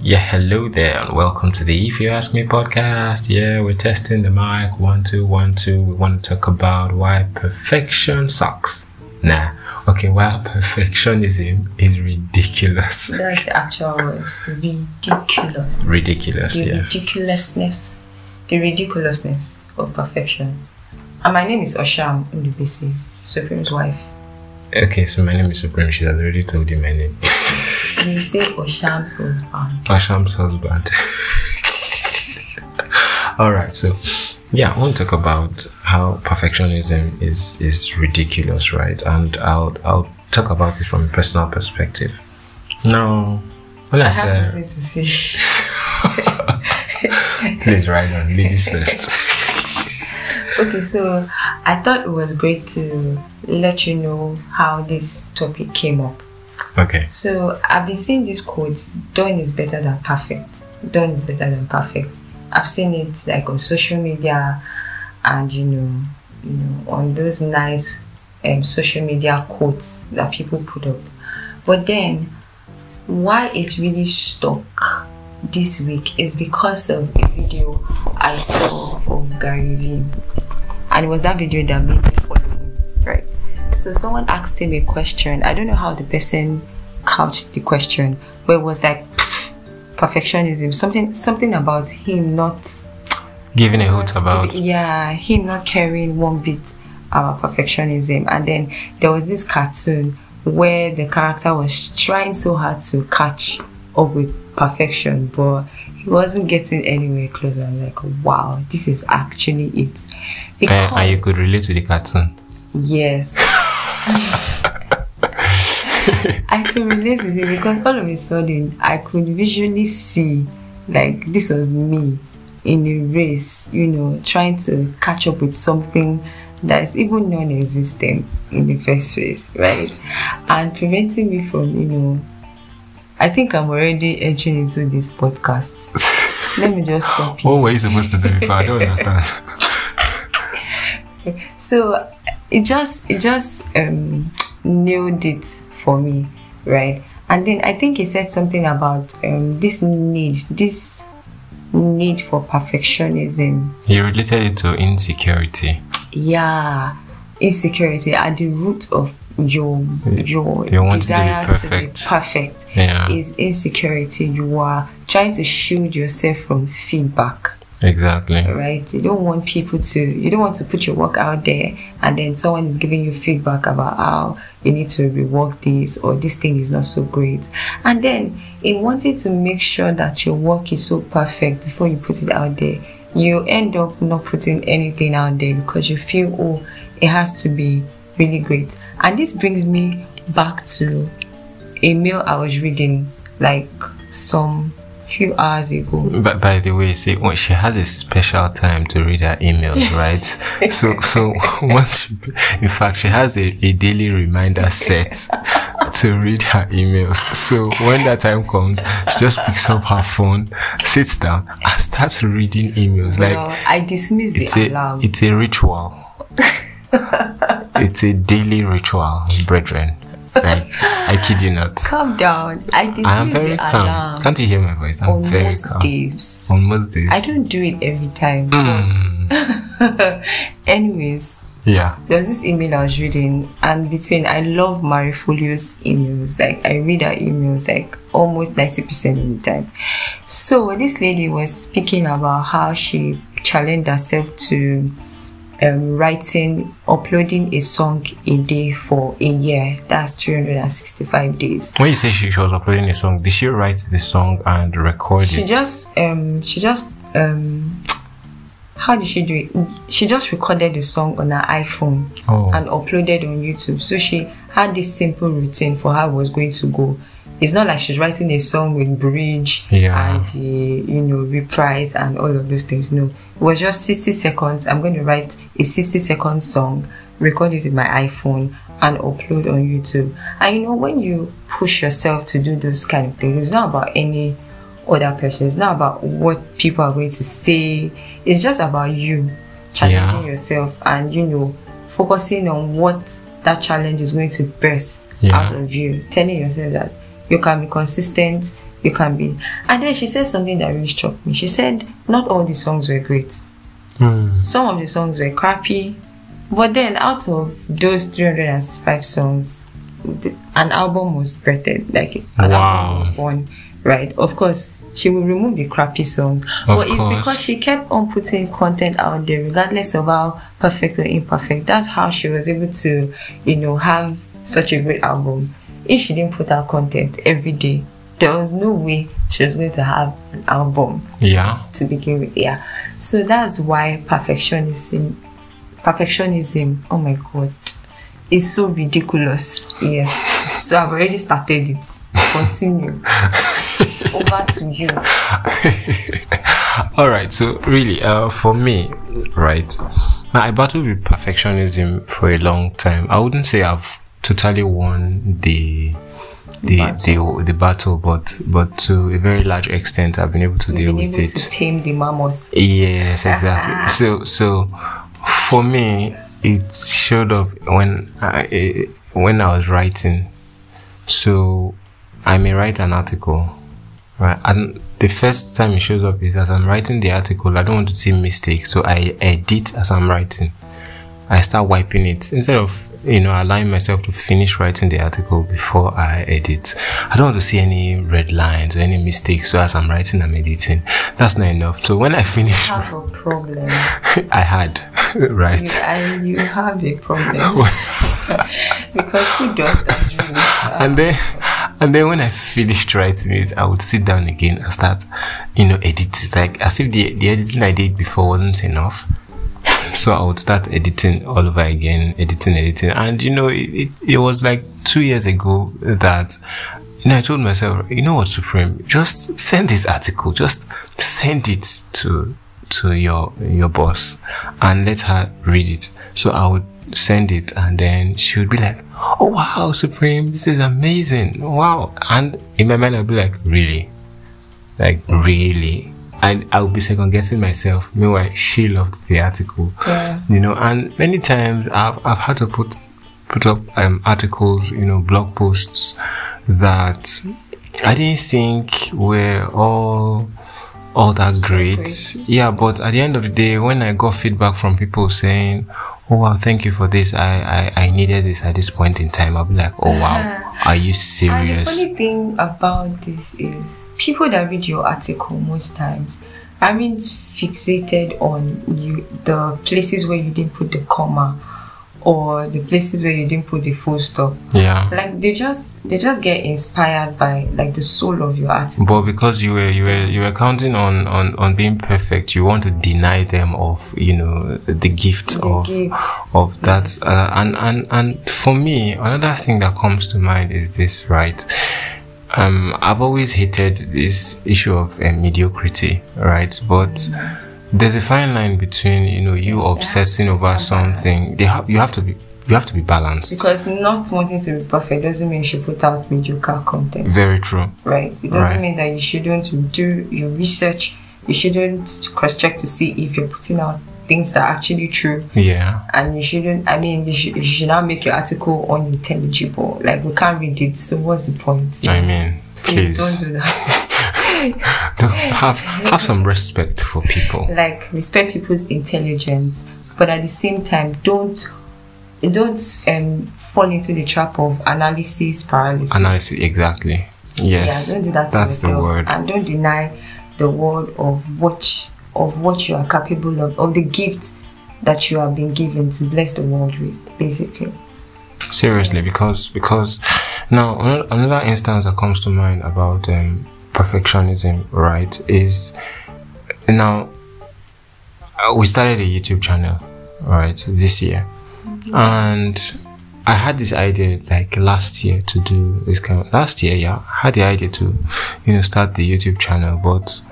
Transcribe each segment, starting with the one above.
Yeah, hello there, and welcome to the If You Ask Me podcast. Yeah, we're testing the mic one, two, one, two. We want to talk about why perfection sucks. Nah, okay, why perfectionism is ridiculous. That's the actual word. Ridiculous. Ridiculous, The yeah. ridiculousness. The ridiculousness of perfection. And my name is Osham Ndubisi, Supreme's wife. Okay, so my name is Supreme. She has already told you my name. We say Osham's husband. Osham's husband. All right, so yeah, I want to talk about how perfectionism is is ridiculous, right? And I'll I'll talk about it from a personal perspective. Now, when I, I have say, something to say. please write on ladies first. Okay, so I thought it was great to let you know how this topic came up. Okay, So I've been seeing this quote, done is better than perfect. Done is better than perfect. I've seen it like on social media and you know, you know, on those nice um, social media quotes that people put up. But then why it really stuck this week is because of a video I saw of Gary Vee. And it was that video that made me? So someone asked him a question. I don't know how the person couched the question, but it was like pff, perfectionism. Something something about him not giving a hoot about yeah, him not caring one bit about perfectionism. And then there was this cartoon where the character was trying so hard to catch up with perfection, but he wasn't getting anywhere close. I'm like, wow, this is actually it. and, and you could relate to the cartoon. Yes. I could relate with it because all of a sudden I could visually see like this was me in a race, you know, trying to catch up with something that's even non existent in the first place, right? And preventing me from, you know, I think I'm already entering into this podcast. Let me just stop you. What were you supposed to do before? I don't understand. so it just it just um nailed it for me right? And then i think he said something about um this need this need for perfectionism. He related it to insecurity. yeah insecurity at the root of your your You want it to be desire perfect. to be perfect Yeah, is insecurity. You are trying to shield yourself from feedback exactly. right? You don't want people to, you don't want to put your work out there and then someone is giving you feedback about how you need to rework this or this thing is not so great. And then, in wanting to make sure that your work is so perfect before you put it out there, you end up not putting anything out there because you feel, oh, it has to be really great. And this brings me back to a mail I was reading like some few hours ago. But by the way, see, when she has a special time to read her emails, right? so, so once, she, in fact, she has a, a daily reminder set to read her emails. So when that time comes, she just picks up her phone, sits down, and starts reading emails. Well, Like I dismiss it's the a, alarm. it's a ritual. it's a daily ritual, brethren. Like I kid you not. Calm down. I dismiss I am very the calm. alarm Can't you hear my voice? I'm on very most calm. days. On most days. I don't do it every time. Mm. Anyways, Yeah. there was this email I was reading, and between I love Marie Forleo's emails. Like I read her emails like almost ninety percent of the time. So this lady was speaking about how she challenged herself to um, writing, uploading a song a day for a year. That's 365 days. When you say she, she was uploading a song, did she write the song and record She it? just, um, she just, um, how did she do it? She just recorded the song on her iPhone oh, and uploaded on YouTube. So she had this simple routine for how it was going to go. It's not like she's writing a song with bridge Yeah. and the you know reprise and all of those things. No, it was just 60 seconds. I'm going to write a 60 second song, record it with my iPhone, and upload on YouTube. And you know when you push yourself to do those kind of things, it's not about any other person. It's not about what people are going to say. It's just about you challenging Yeah. yourself and you know focusing on what that challenge is going to birth Yeah. out of you. Telling yourself that you can be consistent, you can be. And then she said something that really struck me. She said, not all the songs were great. Hmm. Some of the songs were crappy, but then out of those 305 songs, an album was birthed, like an Wow. album was born, right? Of course, she will remove the crappy song, Of but it's course. because she kept on putting content out there, regardless of how perfect or imperfect. That's how she was able to, you know, have such a great album. If she didn't put out content every day, there was no way she was going to have an album Yeah. to begin with. Yeah. So that's why perfectionism, perfectionism. Oh my god, is so ridiculous. Yes. so I've already started it. Continue. Over to you. All right. So really, uh, for me, right, now I battled with perfectionism for a long time. I wouldn't say I've totally won the the the the battle, but but to a very large extent, I've been able to deal Being with it. to tame the mammoth. Yes, exactly. so, so for me, it showed up when I eh, when I was writing. So, I may write an article, right? And the first time it shows up is as I'm writing the article. I don't want to see mistakes, so I edit as I'm writing. I start wiping it instead of you know allowing myself to finish writing the article before I edit. I don't want to see any red lines or any mistakes. So as I'm writing, I'm editing. That's not enough. So when I finish, Have a problem. I had right. You, and you have a problem because who does that really? and then and then when I finished writing it, I would sit down again and start, you know, edit like as if the the editing I did before wasn't enough. So I would start editing all over again, editing, editing, and you know, it, it, it was like two years ago that you know I told myself, you know what, Supreme, just send this article, just send it to to your your boss and let her read it. So I would send it and then she would be like, Oh wow, Supreme, this is amazing. Wow. And in my mind I'd be like, Really? Like really? And I'll be second guessing myself. Meanwhile, she loved the article. Yeah. You know, and many times I've I've had to put put up um, articles, you know, blog posts that I didn't think were all all that great. great. Yeah, but at the end of the day, when I got feedback from people saying, "Oh wow, thank you for this. I I, I needed this at this point in time," I'll be like, "Oh wow, are you And the serious?" funny thing about this is people that read your article most times aren't fixated on you the places where you didn't put the comma or the places where you didn't put the full stop. Yeah. Like they just they just get inspired by like the soul of your art. But because you were you were you were counting on on on being perfect, you want to deny them of you know the gift The of gift. of that. Uh, and and and for me, another thing that comes to mind is this, right? Um, I've always hated this issue of uh, mediocrity, right? But there's a fine line between you know you obsessing over something. They have you have to be you have to be balanced. Because not wanting to be perfect doesn't mean you should put out mediocre content. Very true. right? It doesn't Right. mean that you shouldn't do your research. You shouldn't cross check to see if you're putting out things that are actually true. Yeah. And you shouldn't, I mean, you should, you should not make your article unintelligible. Like, we can't read it, so what's the point? I mean, Please please don't do that. have have some respect for people. like, respect people's intelligence, but at the same time, don't don't um fall into the trap of analysis paralysis. Analysis, exactly. Yes. Yeah, don't do that to That's the word. And don't deny the word of what of what you are capable of, of the gift that you have been given to bless the world with, basically. Seriously, because because now another instance that comes to mind about um, perfectionism, right, is now uh, we started a YouTube channel, right, this year, and I had this idea like last year to do this kind of last year, yeah, I had the idea to, you know, start the YouTube channel, but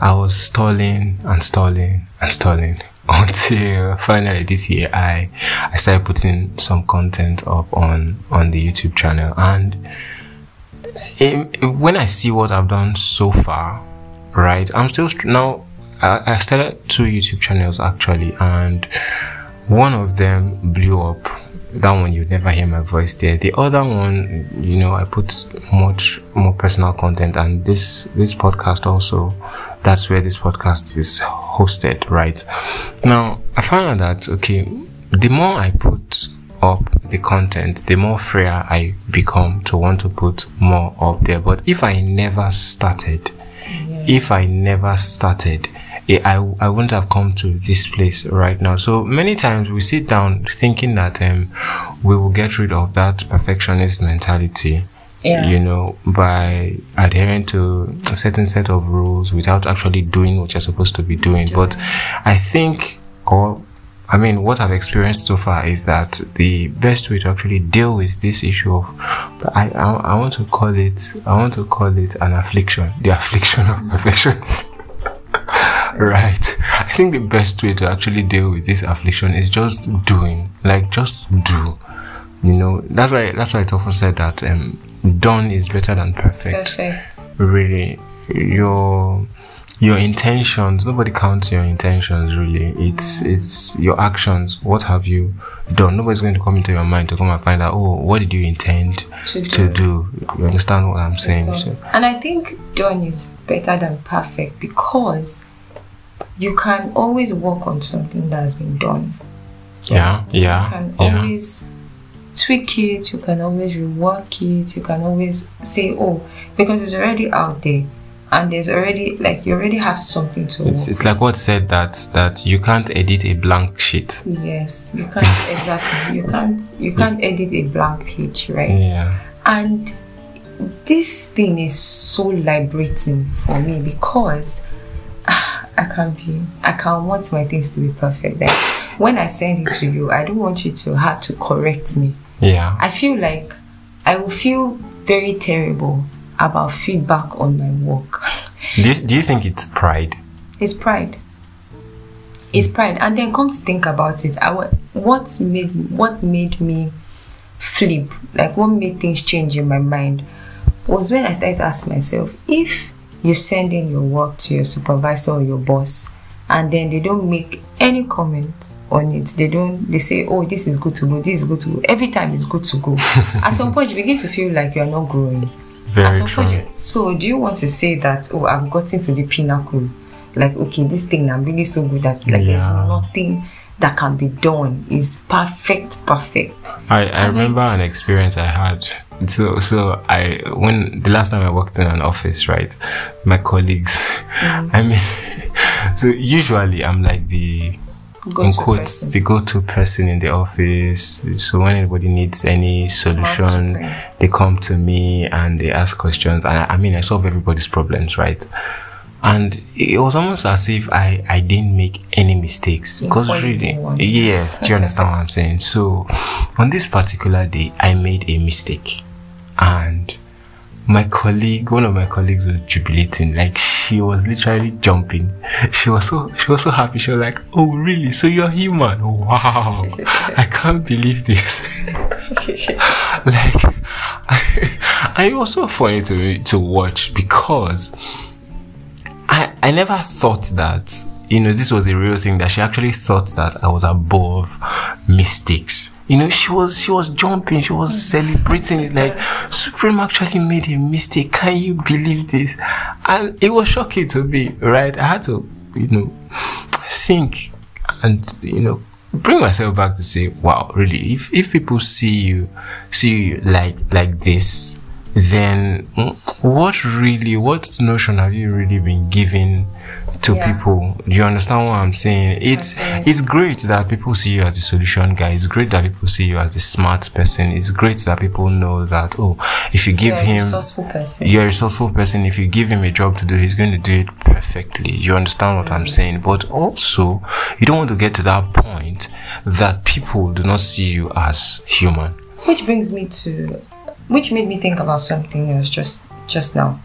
I was stalling and stalling and stalling until finally this year I I started putting some content up on on the YouTube channel. And Um, when I see what I've done so far, right, I'm still now. I, I started two YouTube channels actually, and one of them blew up that one you'd never hear my voice there. The other one, you know, I put much more personal content, and this this podcast also. That's where this podcast is hosted, right? Now I found out that okay, the more I put up the content, the more freer I become to want to put more up there. But if I never started, Yeah. if I never started, eh, I, I wouldn't have come to this place right now. So many times we sit down thinking that um, we will get rid of that perfectionist mentality. Yeah. You know, by adhering to a certain set of rules without actually doing what you're supposed to be doing. But I think, or I mean, what I've experienced so far is that the best way to actually deal with this issue of, I, I, I want to call it, I want to call it an affliction, the affliction of perfectionism. right. I think the best way to actually deal with this affliction is just doing, like just do. You know, that's why that's why it's often said that um, done is better than perfect Perfect. really your your intentions nobody counts your intentions really. It's it's your actions. What have you done? Nobody's going to come into your mind to come and find out oh what did you intend To do. to do. you understand what i'm saying? So, And I think done is better than perfect because you can always work on something that has been done. yeah yeah You can yeah. always tweak it, you can always rework it, you can always say, oh, because it's already out there and there's already, like, you already have something to it's it's like what said that that you can't edit a blank sheet Yes, you can't exactly. You can't you can't edit a blank page, right? yeah And this thing is so liberating for me because ah, I can be I can want my things to be perfect. Like when I send it to you, I don't want you to have to correct me. yeah I feel like I will feel very terrible about feedback on my work. do you, do you think it's pride It's pride. It's pride. And then come to think about it, I what made what made me flip, like what made things change in my mind, was when I started to ask myself, if you send in your work to your supervisor or your boss, and then they don't make any comment on it, they don't they say, Oh, this is good to go, this is good to go. Every time it's good to go. At some point you begin to feel like you are not growing. Very point, true you- so do you want to say that oh I've gotten to the pinnacle? Like okay, this thing I'm really so good at. Like there's nothing that can be done. Is perfect, perfect. I, I remember an experience I had. So so I when the last time I worked in an office, right? My colleagues, mm. I mean, so usually I'm like the Go in to quotes person. the go-to person in the office. So when anybody needs any solution, they come to me and they ask questions. And I, I mean, I solve everybody's problems, right? And it was almost as if I, I didn't make any mistakes because really, yes, do you understand what I'm saying? So on this particular day, I made a mistake and my colleague, one of my colleagues was jubilating, like she was literally jumping. She was so she was so happy. She was like, "Oh, really? So you're human? Oh, wow! I can't believe this." like, and it was so funny to to watch because I I never thought that you know this was a real thing that she actually thought that I was above mistakes. You know, she was she was jumping, she was celebrating it like Supreme actually made a mistake. Can you believe this? And it was shocking to me, right? I had to, you know, think and you know bring myself back to say, wow, really, if if people see you see you like like this, then mm, what really what notion have you really been given to Yeah. people? Do you understand what I'm saying? It's Okay. it's great that people see you as the solution guy. It's great that people see you as the smart person. It's great that people know that oh, if you give You're a him resourceful person. you're a resourceful person. If you give him a job to do, he's going to do it perfectly. You understand what I'm mm. saying? But also, you don't want to get to that point that people do not see you as human. which brings me to which made me think about something else just just now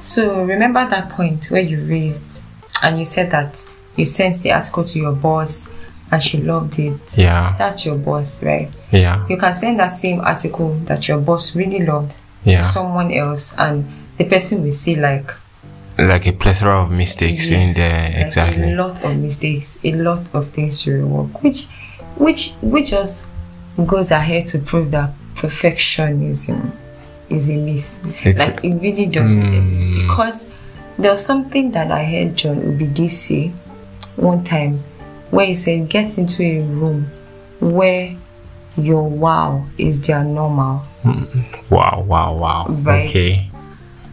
so remember that point where you raised and you said that you sent the article to your boss and she loved it Yeah, that's your boss right yeah, you can send that same article that your boss really loved Yeah. to someone else and the person will see like like a plethora of mistakes in there. like Exactly. a lot of mistakes a lot of things to rework which which which just goes ahead to prove that perfectionism is a myth. It's like it really doesn't Mm. exist because there was something that I heard John Obidi say one time where he said, "Get into a room where your wow is their normal." Hmm. wow, wow, wow. Right. Okay.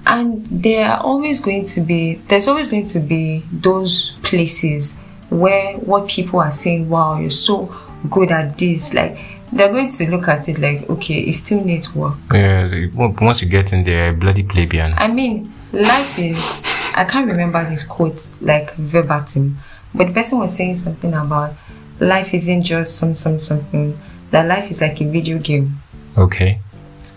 and there are always going to be there's always going to be those places where what people are saying wow you're so good at this like they're going to look at it like okay it still needs work Yeah, once you get in there, bloody plebeian. i mean life is i can't remember this quote like verbatim but the person was saying something about life isn't just some some something that life is like a video game. Okay.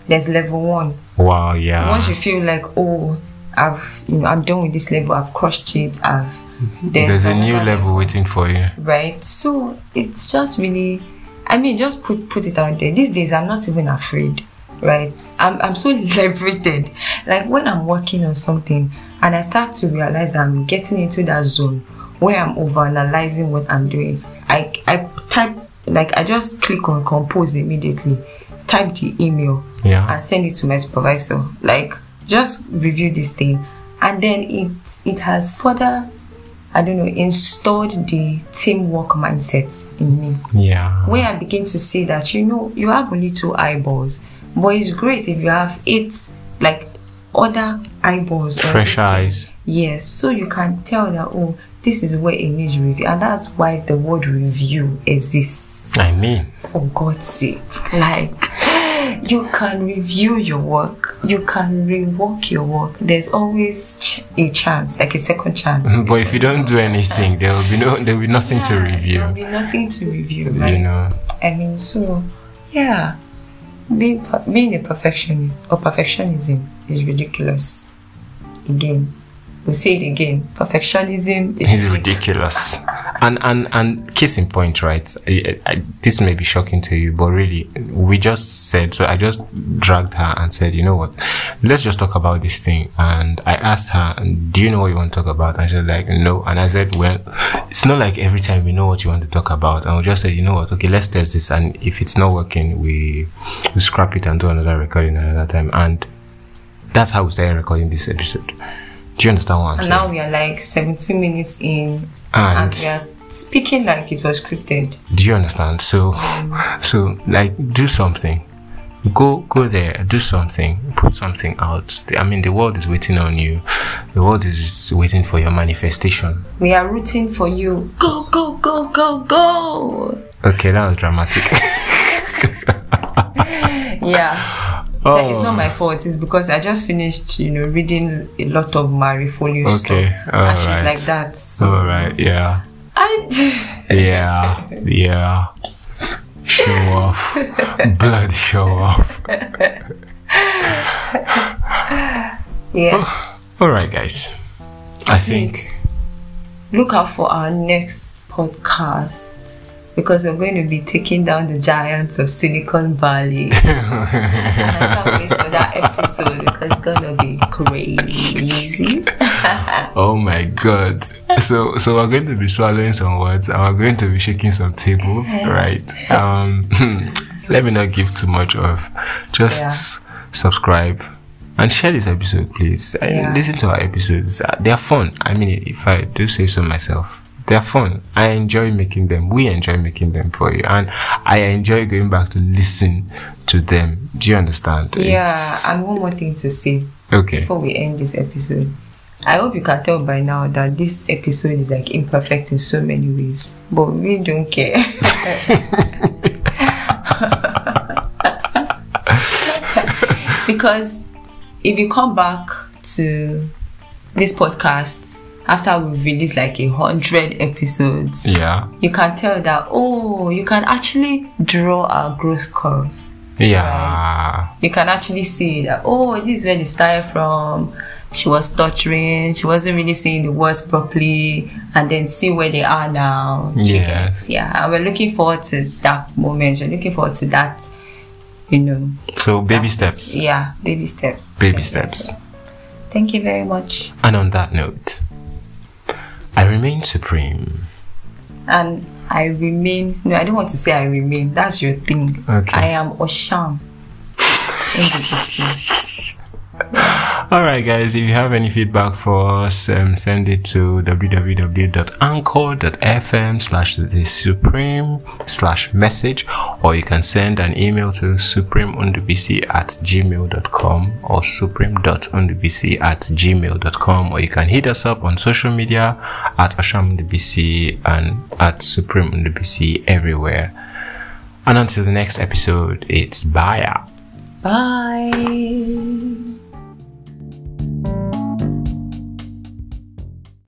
there's level one. Wow, yeah. once you feel like oh i've you know i'm done with this level i've crushed it i've mm-hmm. There's a new level. waiting for you. right? So it's just really i mean just put put it out there. These days i'm not even afraid right i'm, I'm so liberated like when i'm working on something and i start to realize that i'm getting into that zone where i'm over analyzing what i'm doing i i type like i just click on compose immediately type the email Yeah. and send it to my supervisor. Like, just review this thing, and then it it has further, I don't know, installed the teamwork mindset in me. Yeah. Where I begin to see that you know you have only two eyeballs, but it's great if you have eight like other eyeballs. Fresh eyes. Yes, so you can tell that oh, this is where it needs review, and that's why the word review exists I mean, for God's sake. Like, you can review your work, you can rework your work. There's always ch- a chance, like a second chance. but if you don't do anything, there will be no, there will be nothing to review. There'll be nothing to review, right? You know. I mean, so yeah, being being a perfectionist or perfectionism is ridiculous. Again, we say it again. Perfectionism is He's ridiculous. ridiculous. And and and in point, right? I, I, this may be shocking to you, but really, we just said. So I just dragged her and said, you know what? Let's just talk about this thing. And I asked her, do you know what you want to talk about? And she was like, no. And I said, well, it's not like every time we know what you want to talk about. And we just said, you know what? Okay, let's test this. And if it's not working, we we scrap it and do another recording another time. And that's how we started recording this episode. Do you understand what I'm And saying? now we are like 17 minutes in, and and we are speaking like it was scripted. Do you understand? So, mm. so like, do something. Go, go there. Do something. Put something out. I mean, the world is waiting on you. The world is waiting for your manifestation. We are rooting for you. Go, go, go, go, go. Okay, that was dramatic. Yeah. oh, That is oh. not my fault. It's because I just finished, you know, reading a lot of Marie Forleo Okay, stuff. And she's like that. So All right. Yeah. I, Yeah. Yeah. Show off. Blood show off. yeah. Oh, All right, guys. I think. Look out for our next podcast because we're going to be taking down the giants of Silicon Valley. and I can't wait for that episode because it's gonna be crazy. Oh my god. So so we're going to be swallowing some words and we're going to be shaking some tables, right? Um let me not give too much of. Just subscribe and share this episode please. Yeah. Listen to our episodes. They are fun. I mean if I do say so myself. They are fun. I enjoy making them. We enjoy making them for you. And I enjoy going back to listen to them. Do you understand? yeah, It's- and one more thing to say okay. before we end this episode. I hope you can tell by now that this episode is like imperfect in so many ways, but we don't care. because if you come back to this podcast after we've released like a hundred episodes, Yeah. you can tell that oh, you can actually draw a growth curve Yeah. you can actually see that oh this is where they started from she was stuttering she wasn't really saying the words properly and then see where they are now Yes. get? yeah and we're looking forward to that moment we're looking forward to that you know So baby steps. yeah baby steps Baby steps. thank you very much And on that note, I remain supreme. and I remain. No, I don't want to say I remain. That's your thing. Okay. I am Osham. All right, guys. If you have any feedback for us, um, send it to www.anchor.fm slash the supreme slash message, or you can send an email to supremendubisi at gmail.com or supreme.ndubisi at gmail.com, or you can hit us up on social media at ashamundubc and at supremendubisi everywhere. And until the next episode, it's bye. Bye.